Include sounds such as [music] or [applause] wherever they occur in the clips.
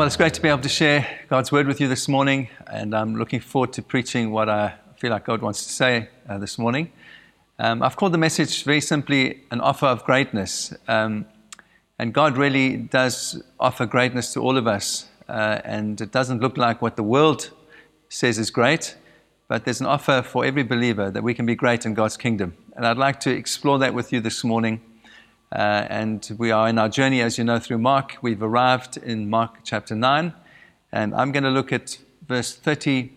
well, it's great to be able to share God's word with you this morning, and I'm looking forward to preaching what I feel like God wants to say uh, this morning. Um, I've called the message very simply an offer of greatness. Um, and God really does offer greatness to all of us. Uh, and it doesn't look like what the world says is great, but there's an offer for every believer that we can be great in God's kingdom. And I'd like to explore that with you this morning. Uh, and we are in our journey, as you know, through Mark. We've arrived in Mark chapter 9. And I'm going to look at verse 30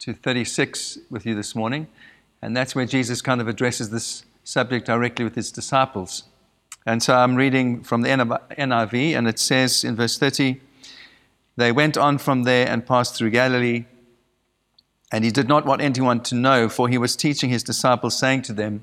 to 36 with you this morning. And that's where Jesus kind of addresses this subject directly with his disciples. And so I'm reading from the NIV, and it says in verse 30 They went on from there and passed through Galilee. And he did not want anyone to know, for he was teaching his disciples, saying to them,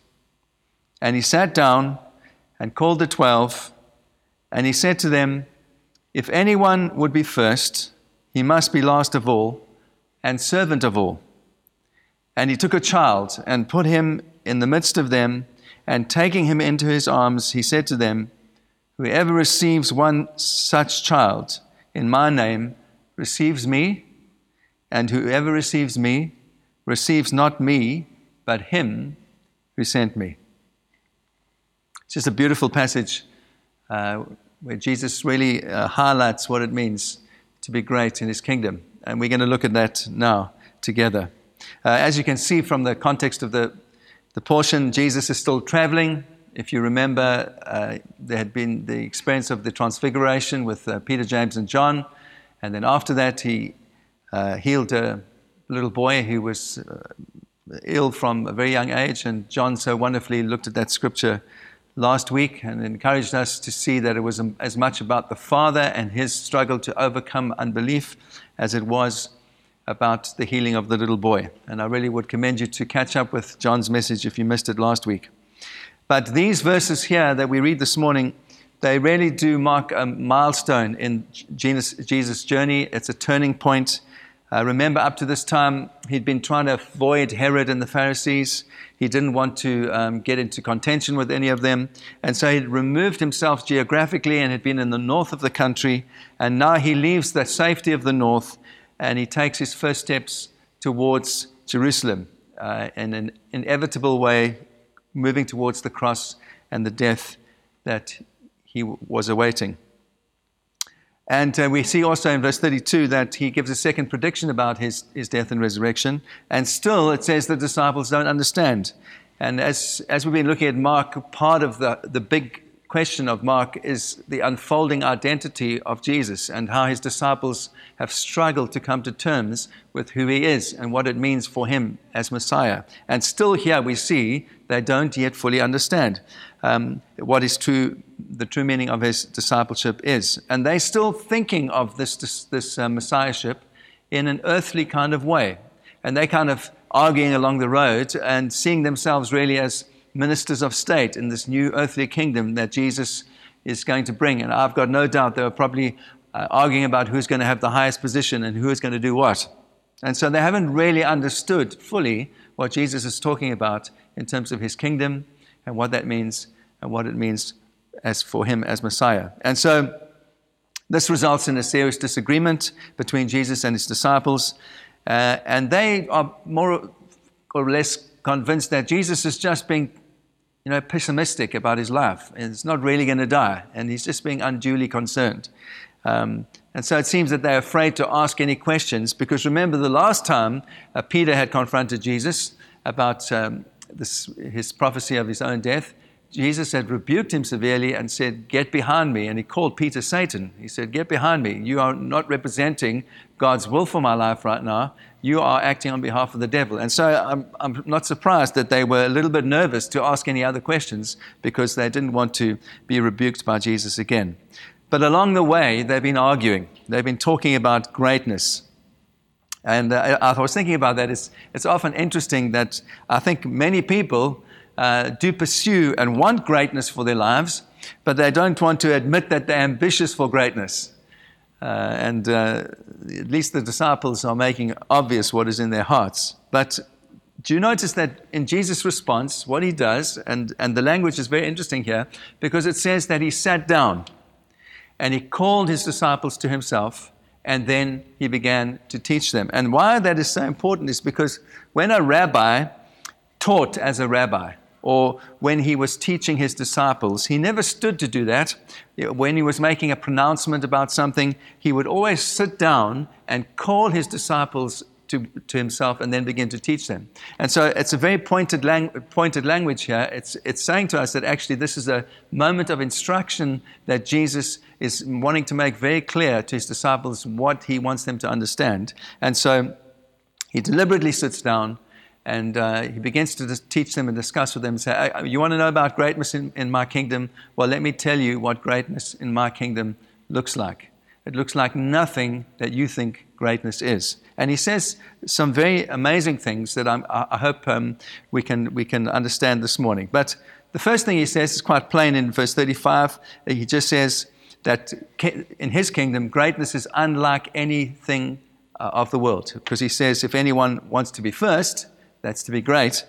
And he sat down and called the twelve, and he said to them, If anyone would be first, he must be last of all and servant of all. And he took a child and put him in the midst of them, and taking him into his arms, he said to them, Whoever receives one such child in my name receives me, and whoever receives me receives not me, but him who sent me. It's just a beautiful passage uh, where Jesus really uh, highlights what it means to be great in his kingdom. And we're going to look at that now together. Uh, as you can see from the context of the, the portion, Jesus is still traveling. If you remember, uh, there had been the experience of the transfiguration with uh, Peter, James, and John. And then after that, he uh, healed a little boy who was ill from a very young age. And John so wonderfully looked at that scripture last week and encouraged us to see that it was as much about the Father and his struggle to overcome unbelief as it was about the healing of the little boy. And I really would commend you to catch up with John's message if you missed it last week. But these verses here that we read this morning, they really do mark a milestone in Jesus' journey. It's a turning point. Uh, remember, up to this time, he'd been trying to avoid Herod and the Pharisees. He didn't want to um, get into contention with any of them. And so he'd removed himself geographically and had been in the north of the country. And now he leaves the safety of the north and he takes his first steps towards Jerusalem uh, in an inevitable way, moving towards the cross and the death that he was awaiting. And uh, we see also in verse 32 that he gives a second prediction about his, his death and resurrection. And still, it says the disciples don't understand. And as, as we've been looking at Mark, part of the, the big question of Mark is the unfolding identity of Jesus and how his disciples have struggled to come to terms with who he is and what it means for him as Messiah. And still, here we see they don't yet fully understand um, what is true, the true meaning of his discipleship is. And they're still thinking of this, this, this uh, messiahship in an earthly kind of way. And they're kind of arguing along the road and seeing themselves really as ministers of state in this new earthly kingdom that Jesus is going to bring. And I've got no doubt they were probably uh, arguing about who's going to have the highest position and who is going to do what. And so they haven't really understood fully what Jesus is talking about in terms of his kingdom and what that means and what it means as for him as Messiah. And so this results in a serious disagreement between Jesus and his disciples. Uh, and they are more or less convinced that Jesus is just being you know, pessimistic about his life. He's not really going to die, and he's just being unduly concerned. Um, and so it seems that they're afraid to ask any questions because remember the last time uh, Peter had confronted Jesus about um, this, his prophecy of his own death, Jesus had rebuked him severely and said, Get behind me. And he called Peter Satan. He said, Get behind me. You are not representing God's will for my life right now. You are acting on behalf of the devil. And so I'm, I'm not surprised that they were a little bit nervous to ask any other questions because they didn't want to be rebuked by Jesus again. But along the way, they've been arguing. They've been talking about greatness. And uh, I was thinking about that. It's, it's often interesting that I think many people uh, do pursue and want greatness for their lives, but they don't want to admit that they're ambitious for greatness. Uh, and uh, at least the disciples are making obvious what is in their hearts. But do you notice that in Jesus' response, what he does, and, and the language is very interesting here, because it says that he sat down and he called his disciples to himself and then he began to teach them. And why that is so important is because when a rabbi taught as a rabbi, or when he was teaching his disciples, he never stood to do that. When he was making a pronouncement about something, he would always sit down and call his disciples to, to himself and then begin to teach them. And so it's a very pointed, lang- pointed language here. It's, it's saying to us that actually this is a moment of instruction that Jesus is wanting to make very clear to his disciples what he wants them to understand. And so he deliberately sits down and uh, he begins to teach them and discuss with them and say, You want to know about greatness in, in my kingdom? Well, let me tell you what greatness in my kingdom looks like. It looks like nothing that you think greatness is. And he says some very amazing things that I'm, i hope um, we, can, we can understand this morning. But the first thing he says is quite plain in verse 35. He just says that in his kingdom, greatness is unlike anything uh, of the world. Because he says if anyone wants to be first, that's to be great,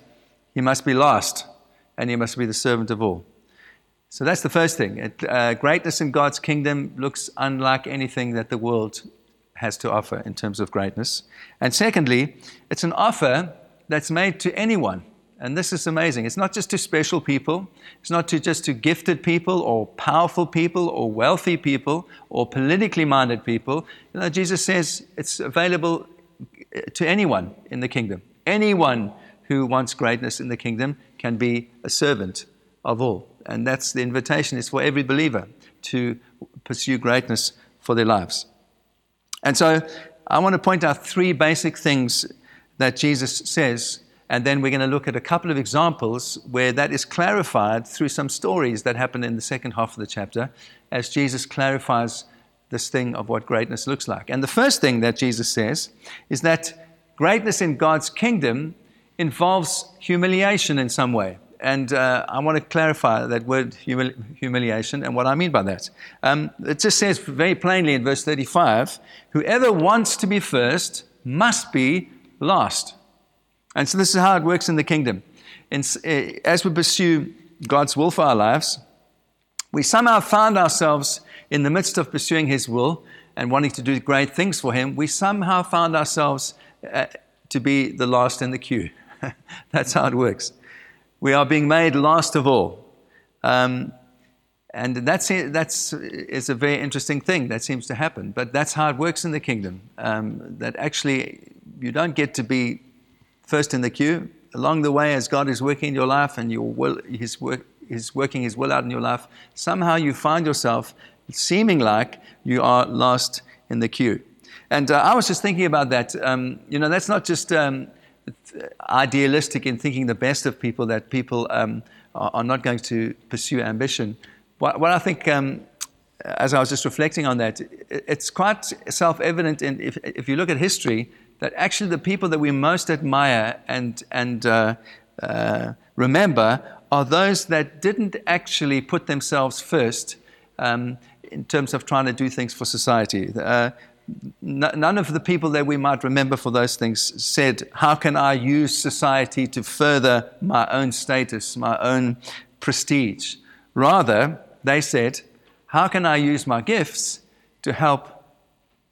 he must be last, and he must be the servant of all. So that's the first thing. It, uh, greatness in God's kingdom looks unlike anything that the world has to offer in terms of greatness. And secondly, it's an offer that's made to anyone. And this is amazing. It's not just to special people, it's not to just to gifted people or powerful people or wealthy people or politically minded people. You know, Jesus says it's available eh, to anyone in the kingdom. Anyone who wants greatness in the kingdom can be a servant of all. And that's the invitation is for every believer to pursue greatness for their lives. And so I want to point out three basic things that Jesus says, and then we're going to look at a couple of examples where that is clarified through some stories that happen in the second half of the chapter as Jesus clarifies this thing of what greatness looks like. And the first thing that Jesus says is that greatness in God's kingdom involves humiliation in some way. And uh, I want to clarify that word humili- humiliation and what I mean by that. Um, it just says very plainly in verse 35 whoever wants to be first must be last. And so this is how it works in the kingdom. In, uh, as we pursue God's will for our lives, we somehow found ourselves in the midst of pursuing His will and wanting to do great things for Him, we somehow found ourselves uh, to be the last in the queue. [laughs] That's how it works we are being made last of all. Um, and that's, that's is a very interesting thing that seems to happen. But that's how it works in the kingdom. Um, that actually you don't get to be first in the queue. Along the way, as God is working in your life and your will, He's, work, he's working His will out in your life, somehow you find yourself seeming like you are last in the queue. And uh, I was just thinking about that. Um, you know, that's not just um, idealistic in thinking the best of people, that people um, are, are, not going to pursue ambition. What, what I think, um, as I was just reflecting on that, it, it's quite self evident if, if you look at history that actually the people that we most admire and, and uh, uh, remember are those that didn't actually put themselves first um, in terms of trying to do things for society. Uh, none of the people that we might remember for those things said, How can I use society to further my own status, my own prestige? Rather, they said, How can I use my gifts to help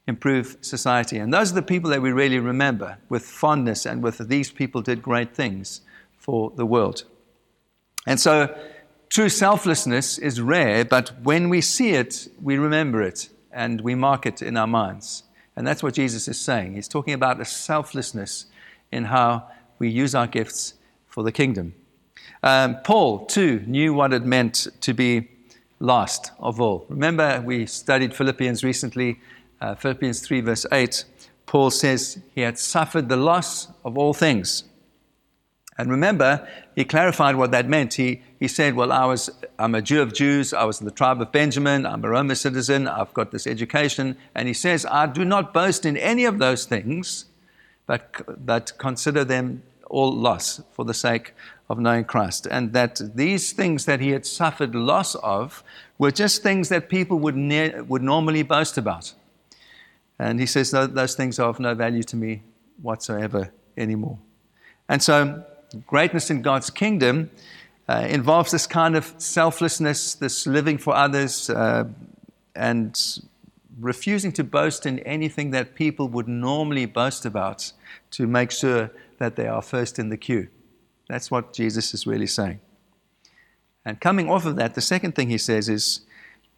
improve society? And those are the people that we really remember with fondness and with these people did great things for the world. And so, true selflessness is rare, but when we see it, we remember it and we mark it in our minds. And that's what Jesus is saying. He's talking about a selflessness in how we use our gifts for the kingdom. Um, Paul, too, knew what it meant to be last of all. Remember, we studied Philippians recently, uh, Philippians 3, verse 8. Paul says he had suffered the loss of all things. And remember, he clarified what that meant. He, he said, Well, I was, I'm a Jew of Jews. I was in the tribe of Benjamin. I'm a Roman citizen. I've got this education. And he says, I do not boast in any of those things, but, but consider them all loss for the sake of knowing Christ. And that these things that he had suffered loss of were just things that people would, ne- would normally boast about. And he says, Those things are of no value to me whatsoever anymore. And so, greatness in God's kingdom uh, involves this kind of selflessness, this living for others, uh, and refusing to boast in anything that people would normally boast about to make sure that they are first in the queue. That's what Jesus is really saying. And coming off of that, the second thing he says is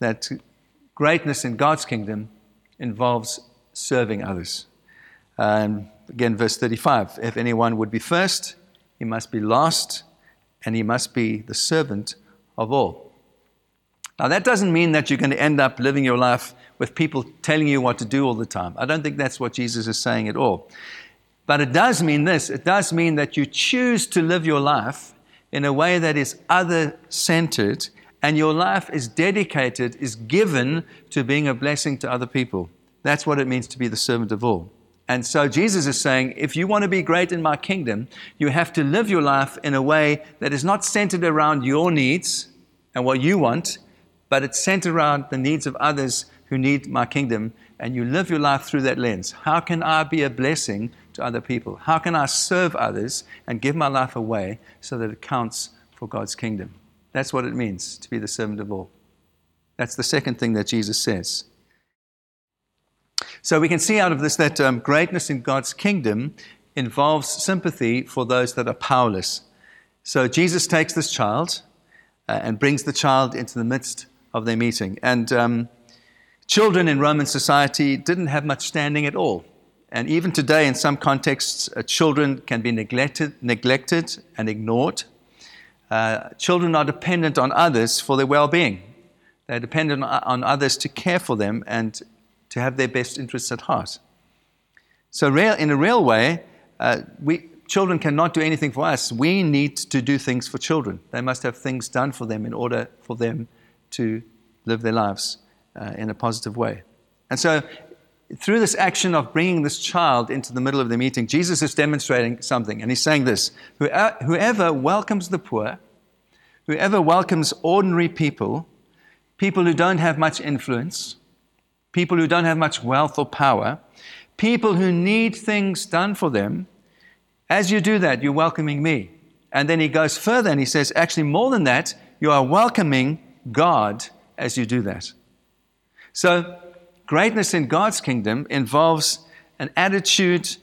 that greatness in God's kingdom involves serving others. Um, again, verse 35 if anyone would be first, he must be last, and he must be the servant of all. Now, that doesn't mean that you're going to end up living your life with people telling you what to do all the time. I don't think that's what Jesus is saying at all. But it does mean this it does mean that you choose to live your life in a way that is other centered, and your life is dedicated, is given to being a blessing to other people. That's what it means to be the servant of all. And so Jesus is saying, if you want to be great in my kingdom, you have to live your life in a way that is not centered around your needs and what you want, but it's centered around the needs of others who need my kingdom. And you live your life through that lens. How can I be a blessing to other people? How can I serve others and give my life away so that it counts for God's kingdom? That's what it means to be the servant of all. That's the second thing that Jesus says. So we can see out of this that um, greatness in God's kingdom involves sympathy for those that are powerless. So Jesus takes this child uh, and brings the child into the midst of their meeting. And um, children in Roman society didn't have much standing at all. And even today, in some contexts, uh, children can be neglected, neglected and ignored. Uh, children are dependent on others for their well being. They're dependent on, others to care for them and to have their best interests at heart. So, in a real way, uh, we, children cannot do anything for us. We need to do things for children. They must have things done for them in order for them to live their lives uh, in a positive way. And so, through this action of bringing this child into the middle of the meeting, Jesus is demonstrating something. And he's saying this Whoever welcomes the poor, whoever welcomes ordinary people, people who don't have much influence, people who don't have much wealth or power, people who need things done for them, as you do that, you're welcoming me. And then he goes further and he says, actually, more than that, you are welcoming God as you do that. So, greatness in God's kingdom involves an attitude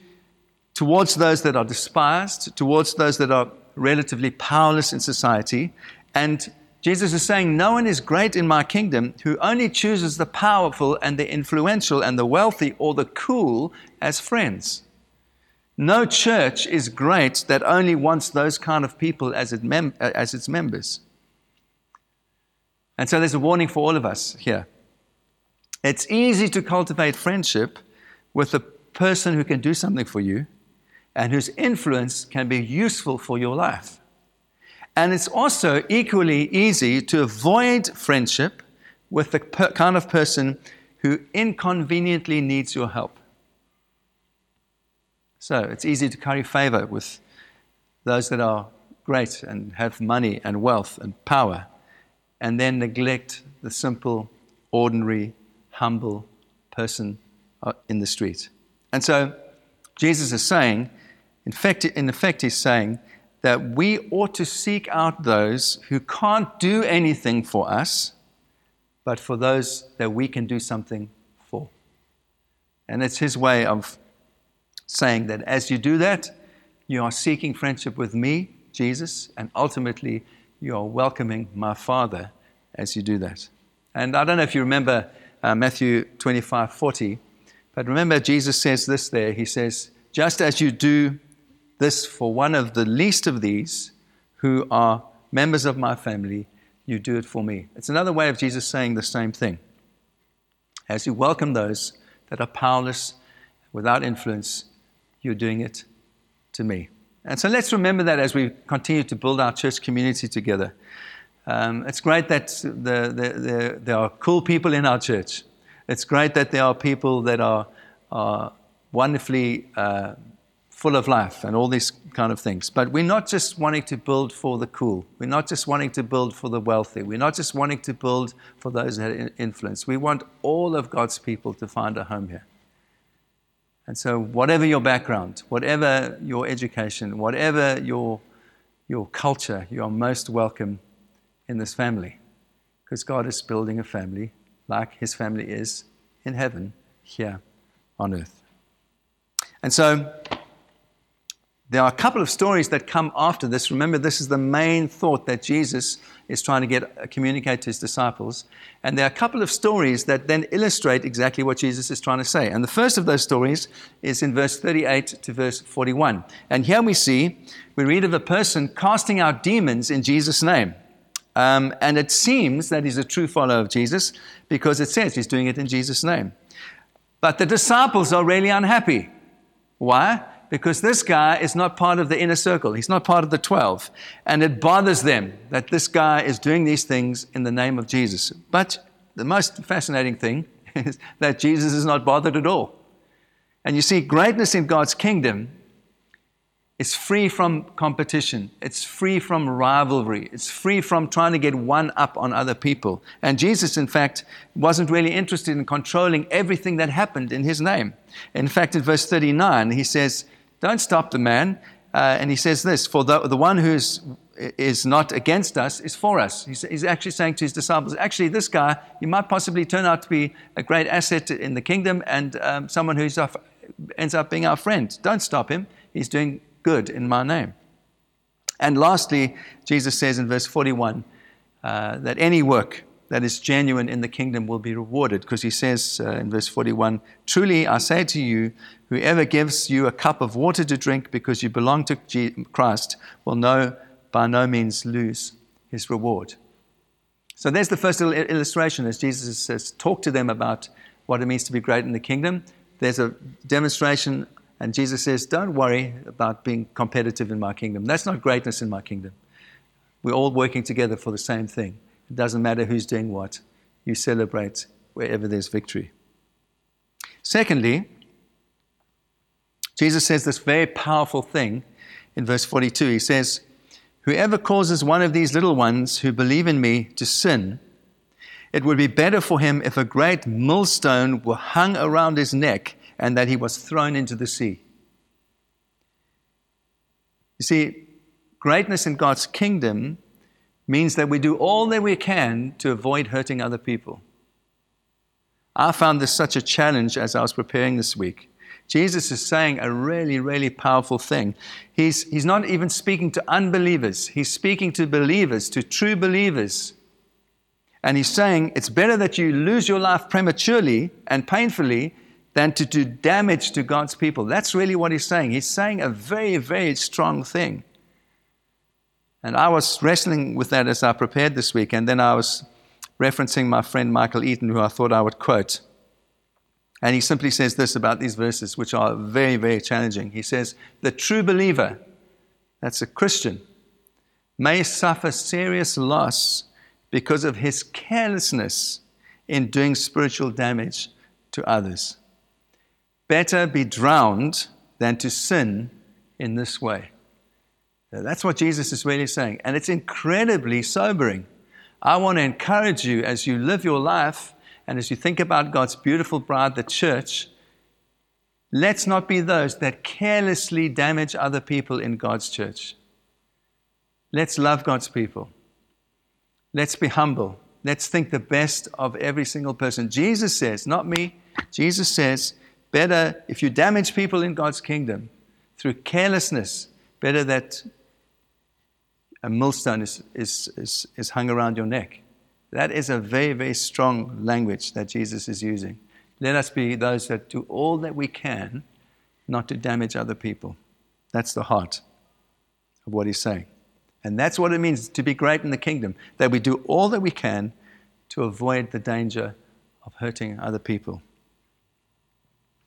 towards those that are despised, towards those that are relatively powerless in society, and Jesus is saying, No one is great in my kingdom who only chooses the powerful and the influential and the wealthy or the cool as friends. No church is great that only wants those kind of people as, it mem- uh, as its members. And so there's a warning for all of us here. It's easy to cultivate friendship with a person who can do something for you and whose influence can be useful for your life. And it's also equally easy to avoid friendship with the per- kind of person who inconveniently needs your help. So it's easy to curry favor with those that are great and have money and wealth and power, and then neglect the simple, ordinary, humble person uh, in the street. And so Jesus is saying, in in effect, he's saying that we ought to seek out those who can't do anything for us, but for those that we can do something for. And it's his way of saying that as you do that, you are seeking friendship with me, Jesus, and ultimately you are welcoming my Father as you do that. And I don't know if you remember uh, Matthew 25 40, but remember Jesus says this there. He says, Just as you do this for one of the least of these who are members of my family, you do it for me. It's another way of Jesus saying the same thing. As you welcome those that are powerless, without influence, you're doing it to me. And so let's remember that as we continue to build our church community together. Um, it's great that the, the, the, there are cool people in our church. It's great that there are people that are, are wonderfully uh, full of life and all these kind of things. But we're not just wanting to build for the cool. We're not just wanting to build for the wealthy. We're not just wanting to build for those that have influence. We want all of God's people to find a home here. And so, whatever your background, whatever your education, whatever your, your culture, you are most welcome in this family because God is building a family like his family is in heaven here on earth. And so there are a couple of stories that come after this. Remember, this is the main thought that Jesus is trying to get uh, communicate to his disciples. And there are a couple of stories that then illustrate exactly what Jesus is trying to say. And the first of those stories is in verse 38 to verse 41. And here we see, we read of a person casting out demons in Jesus' name. Um, and it seems that he's a true follower of Jesus because it says he's doing it in Jesus' name. But the disciples are really unhappy. Why? Because this guy is not part of the inner circle. He's not part of the 12. And it bothers them that this guy is doing these things in the name of Jesus. But the most fascinating thing [laughs] is that Jesus is not bothered at all. And you see, greatness in God's kingdom it's free from competition. It's free from rivalry. It's free from trying to get one up on other people. And Jesus, in fact, wasn't really interested in controlling everything that happened in his name. In fact, in verse 39, he says, Don't stop the man. Uh, and he says this For the, the one who is is, not against us is for us. He's, he's actually saying to his disciples, Actually, this guy, he might possibly turn out to be a great asset in the kingdom and um, someone who ends up being our friend. Don't stop him. He's doing good in my name. And lastly, Jesus says in verse 41 uh, that any work that is genuine in the kingdom will be rewarded, because he says uh, in verse 41 Truly I say to you, whoever gives you a cup of water to drink because you belong to Christ will no, by no means lose his reward. So there's the first illustration as Jesus says, talk to them about what it means to be great in the kingdom. There's a demonstration and Jesus says, Don't worry about being competitive in my kingdom. That's not greatness in my kingdom. We're all working together for the same thing. It doesn't matter who's doing what, you celebrate wherever there's victory. Secondly, Jesus says this very powerful thing in verse 42. He says, Whoever causes one of these little ones who believe in me to sin, it would be better for him if a great millstone were hung around his neck and that he was thrown into the sea. You see, greatness in God's kingdom means that we do all that we can to avoid hurting other people. I found this such a challenge as I was preparing this week. Jesus is saying a really, really powerful thing. He's, he's not even speaking to unbelievers, he's speaking to believers, to true believers. And he's saying it's better that you lose your life prematurely and painfully than to do damage to God's people. That's really what he's saying. He's saying a very, very strong thing. And I was wrestling with that as I prepared this week, and then I was referencing my friend Michael Eaton, who I thought I would quote. And he simply says this about these verses, which are very, very challenging. He says, The true believer, that's a Christian, may suffer serious loss because of his carelessness in doing spiritual damage to others. Better be drowned than to sin in this way. That's what Jesus is really saying. And it's incredibly sobering. I want to encourage you as you live your life and as you think about God's beautiful bride, the church, let's not be those that carelessly damage other people in God's church. Let's love God's people. Let's be humble. Let's think the best of every single person. Jesus says, not me, Jesus says, Better, if you damage people in God's kingdom through carelessness, better that a millstone is, is, is, is hung around your neck. That is a very, very strong language that Jesus is using. Let us be those that do all that we can not to damage other people. That's the heart of what he's saying. And that's what it means to be great in the kingdom, that we do all that we can to avoid the danger of hurting other people.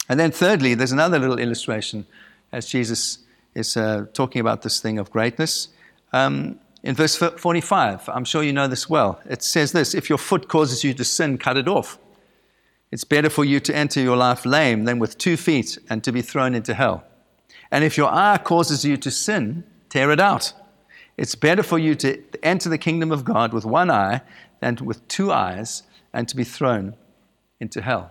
And then, thirdly, there's another little illustration as Jesus is uh, talking about this thing of greatness. Um, in verse 45, I'm sure you know this well, it says this If your foot causes you to sin, cut it off. It's better for you to enter your life lame than with two feet and to be thrown into hell. And if your eye causes you to sin, tear it out. It's better for you to enter the kingdom of God with one eye than with two eyes and to be thrown into hell.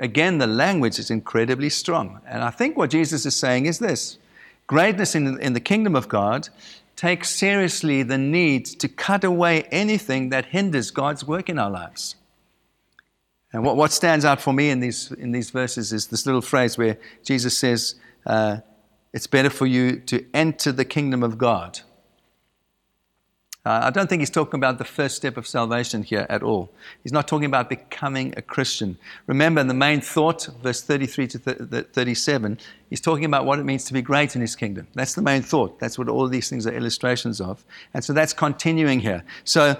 Again, the language is incredibly strong. And I think what Jesus is saying is this greatness in, in the kingdom of God takes seriously the need to cut away anything that hinders God's work in our lives. And what, what stands out for me in these, in these verses is this little phrase where Jesus says, uh, It's better for you to enter the kingdom of God. Uh, I don't think he's talking about the first step of salvation here at all. He's not talking about becoming a Christian. Remember, in the main thought, verse 33 to 37, he's talking about what it means to be great in his kingdom. That's the main thought. That's what all these things are illustrations of. And so that's continuing here. So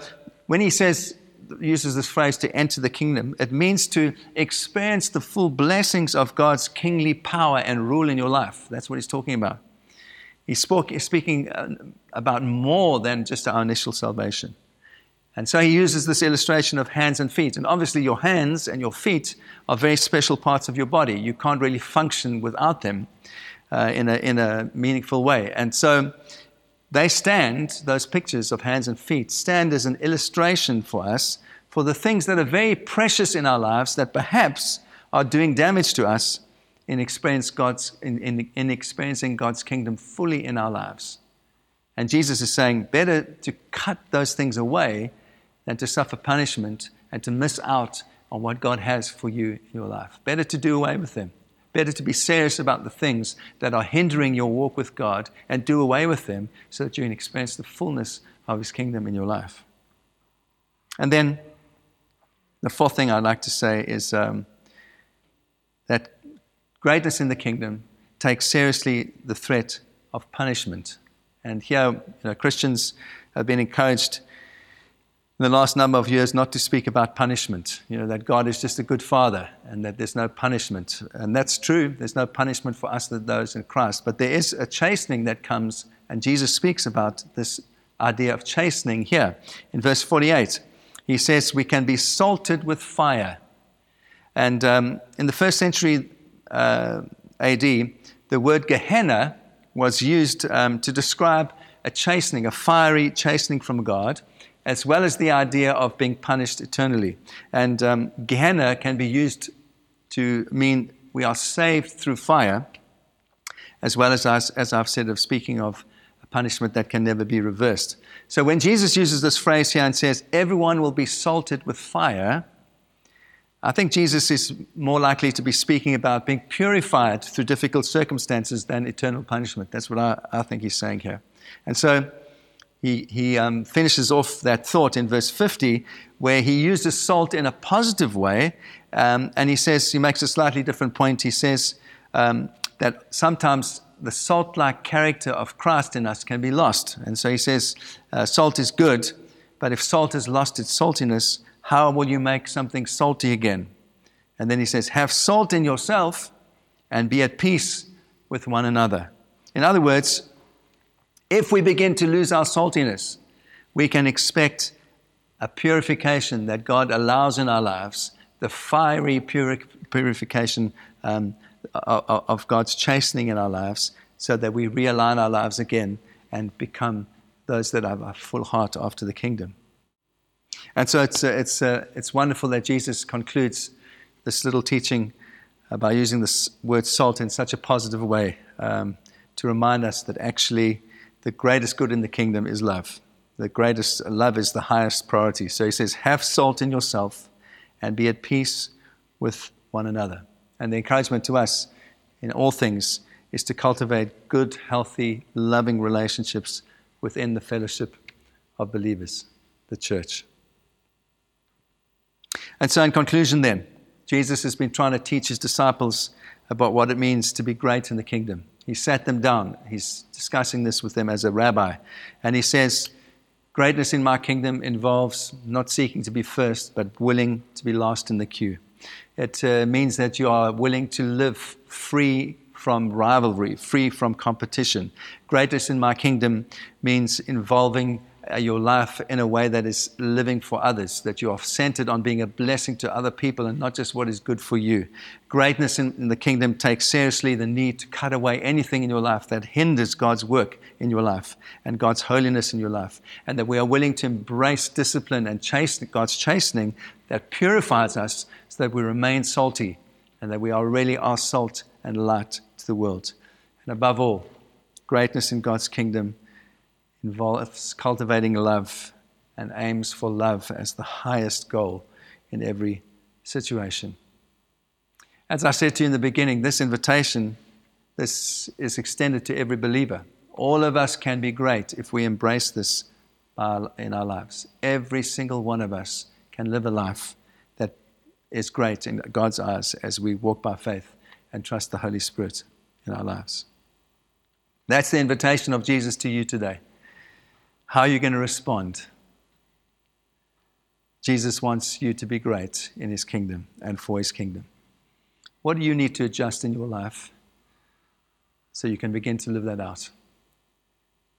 when he says uses this phrase to enter the kingdom, it means to experience the full blessings of God's kingly power and rule in your life. That's what he's talking about. He's, spoke, speaking uh, about more than just our initial salvation. And so he uses this illustration of hands and feet. And obviously, your hands and your feet are very special parts of your body. You can't really function without them uh, in, a, in a meaningful way. And so they stand, those pictures of hands and feet, stand as an illustration for us for the things that are very precious in our lives that perhaps are doing damage to us in, experience God's, in, in, in experiencing God's kingdom fully in our lives. And Jesus is saying, better to cut those things away than to suffer punishment and to miss out on what God has for you in your life. Better to do away with them. Better to be serious about the things that are hindering your walk with God and do away with them so that you can experience the fullness of His kingdom in your life. And then the fourth thing I'd like to say is um, that greatness in the kingdom takes seriously the threat of punishment. And here, you know, Christians have been encouraged in the last number of years not to speak about punishment, you know, that God is just a good father and that there's no punishment. And that's true. There's no punishment for us, that those in Christ. But there is a chastening that comes, and Jesus speaks about this idea of chastening here. In verse 48, he says, We can be salted with fire. And um, in the first century uh, AD, the word Gehenna was used um, to describe a chastening, a fiery chastening from God as well as the idea of being punished eternally. And um, Gehenna can be used to mean we are saved through fire, as well as, as I've said, of speaking of a punishment that can never be reversed. So when Jesus uses this phrase here and says, everyone will be salted with fire, I think Jesus is more likely to be speaking about being purified through difficult circumstances than eternal punishment. That's what I, I think he's saying here. And so he, he um, finishes off that thought in verse 50, where he uses salt in a positive way. Um, and he says, he makes a slightly different point. He says um, that sometimes the salt like character of Christ in us can be lost. And so he says, uh, salt is good, but if salt has lost its saltiness, how will you make something salty again? And then he says, have salt in yourself and be at peace with one another. In other words, if we begin to lose our saltiness, we can expect a purification that God allows in our lives, the fiery puri- purification um, of God's chastening in our lives, so that we realign our lives again and become those that have a full heart after the kingdom. And so it's, uh, it's, uh, it's wonderful that Jesus concludes this little teaching by using this word salt in such a positive way um, to remind us that actually the greatest good in the kingdom is love. The greatest love is the highest priority. So he says, Have salt in yourself and be at peace with one another. And the encouragement to us in all things is to cultivate good, healthy, loving relationships within the fellowship of believers, the church. And so, in conclusion, then, Jesus has been trying to teach his disciples about what it means to be great in the kingdom. He sat them down. He's discussing this with them as a rabbi. And he says, Greatness in my kingdom involves not seeking to be first, but willing to be last in the queue. It uh, means that you are willing to live free from rivalry, free from competition. Greatness in my kingdom means involving Uh, your life in a way that is living for others, that you are centered on being a blessing to other people and not just what is good for you. Greatness in, in, the kingdom takes seriously the need to cut away anything in your life that hinders God's work in your life and God's holiness in your life, and that we are willing to embrace discipline and chasten, God's chastening that purifies us so that we remain salty and that we are really are salt and light to the world. And above all, greatness in God's kingdom involves cultivating love and aims for love as the highest goal in every situation. As I said to you in the beginning, this invitation this is extended to every believer. All of us can be great if we embrace this in our lives. Every single one of us can live a life that is great in God's eyes as we walk by faith and trust the Holy Spirit in our lives. That's the invitation of Jesus to you today. How are you going to respond? Jesus wants you to be great in his kingdom and for his kingdom. What do you need to adjust in your life so you can begin to live that out?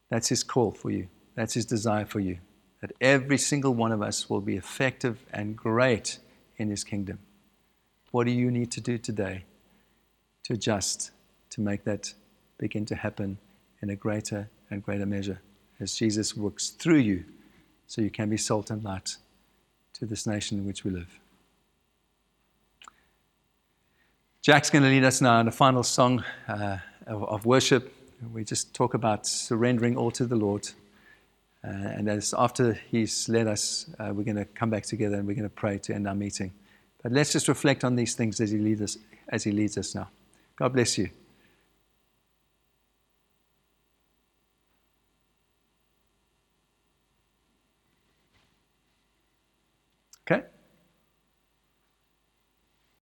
That's his call for you. That's his desire for you. That every single one of us will be effective and great in his kingdom. What do you need to do today to adjust to make that begin to happen in a greater and greater measure? As Jesus works through you so you can be salt and light to this nation in which we live. Jack's going to lead us now in a final song uh, of, of, worship. We just talk about surrendering all to the Lord. Uh, and as after he's led us, uh, we're going to come back together and we're going to pray to end our meeting. But let's just reflect on these things as he leads us, as he leads us now. God bless you.